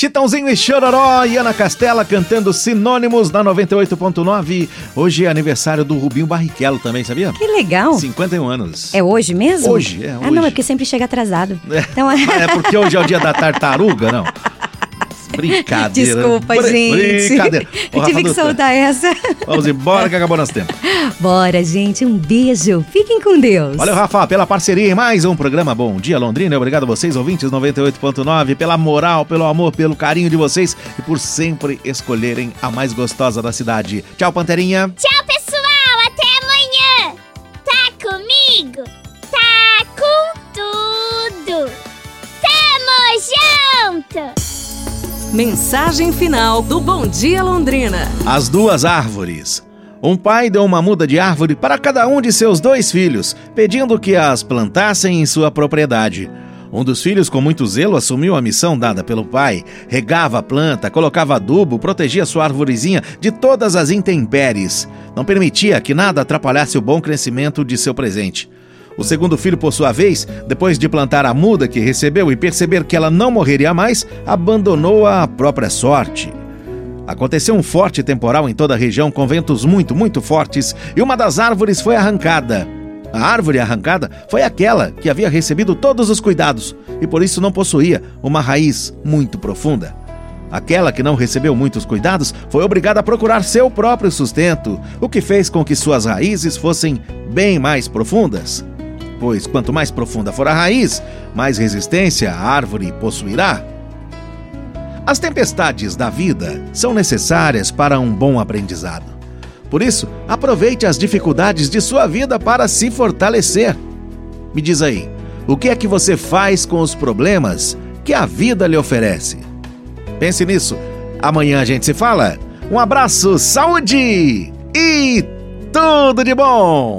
Chitãozinho e Chororó e Ana Castela cantando Sinônimos na 98.9. Hoje é aniversário do Rubinho Barrichello também, sabia? Que legal. 51 anos. É hoje mesmo? Hoje, é hoje. Ah, não, é porque sempre chega atrasado. É, então... é porque hoje é o dia da tartaruga, não? Brincadeira. Desculpa, Br gente. Brincadeira. Eu tive que soltar essa. Vamos embora que acabou nosso tempo. Bora, gente. Um beijo. Fiquem com Deus. Valeu, Rafa, pela parceria em mais um programa Bom Dia Londrina. Obrigado a vocês, ouvintes 98.9, pela moral, pelo amor, pelo carinho de vocês e por sempre escolherem a mais gostosa da cidade. Tchau, Panterinha. Tchau, pessoal. Até amanhã. Tá comigo? Tá com tudo. Tamo junto. Mensagem final do Bom Dia Londrina. As duas árvores. Um pai deu uma muda de árvore para cada um de seus dois filhos, pedindo que as plantassem em sua propriedade. Um dos filhos, com muito zelo, assumiu a missão dada pelo pai. Regava a planta, colocava adubo, protegia sua arvorezinha de todas as intempéries. Não permitia que nada atrapalhasse o bom crescimento de seu presente. O segundo filho, por sua vez, depois de plantar a muda que recebeu e perceber que ela não morreria mais, abandonou-a à própria sorte. Aconteceu um forte temporal em toda a região com ventos muito, muito fortes e uma das árvores foi arrancada. A árvore arrancada foi aquela que havia recebido todos os cuidados e por isso não possuía uma raiz muito profunda. Aquela que não recebeu muitos cuidados foi obrigada a procurar seu próprio sustento, o que fez com que suas raízes fossem bem mais profundas pois quanto mais profunda for a raiz, mais resistência a árvore possuirá. As tempestades da vida são necessárias para um bom aprendizado. Por isso, aproveite as dificuldades de sua vida para se fortalecer. Me diz aí, o que é que você faz com os problemas que a vida lhe oferece? Pense nisso. Amanhã a gente se fala. Um abraço, saúde e tudo de bom!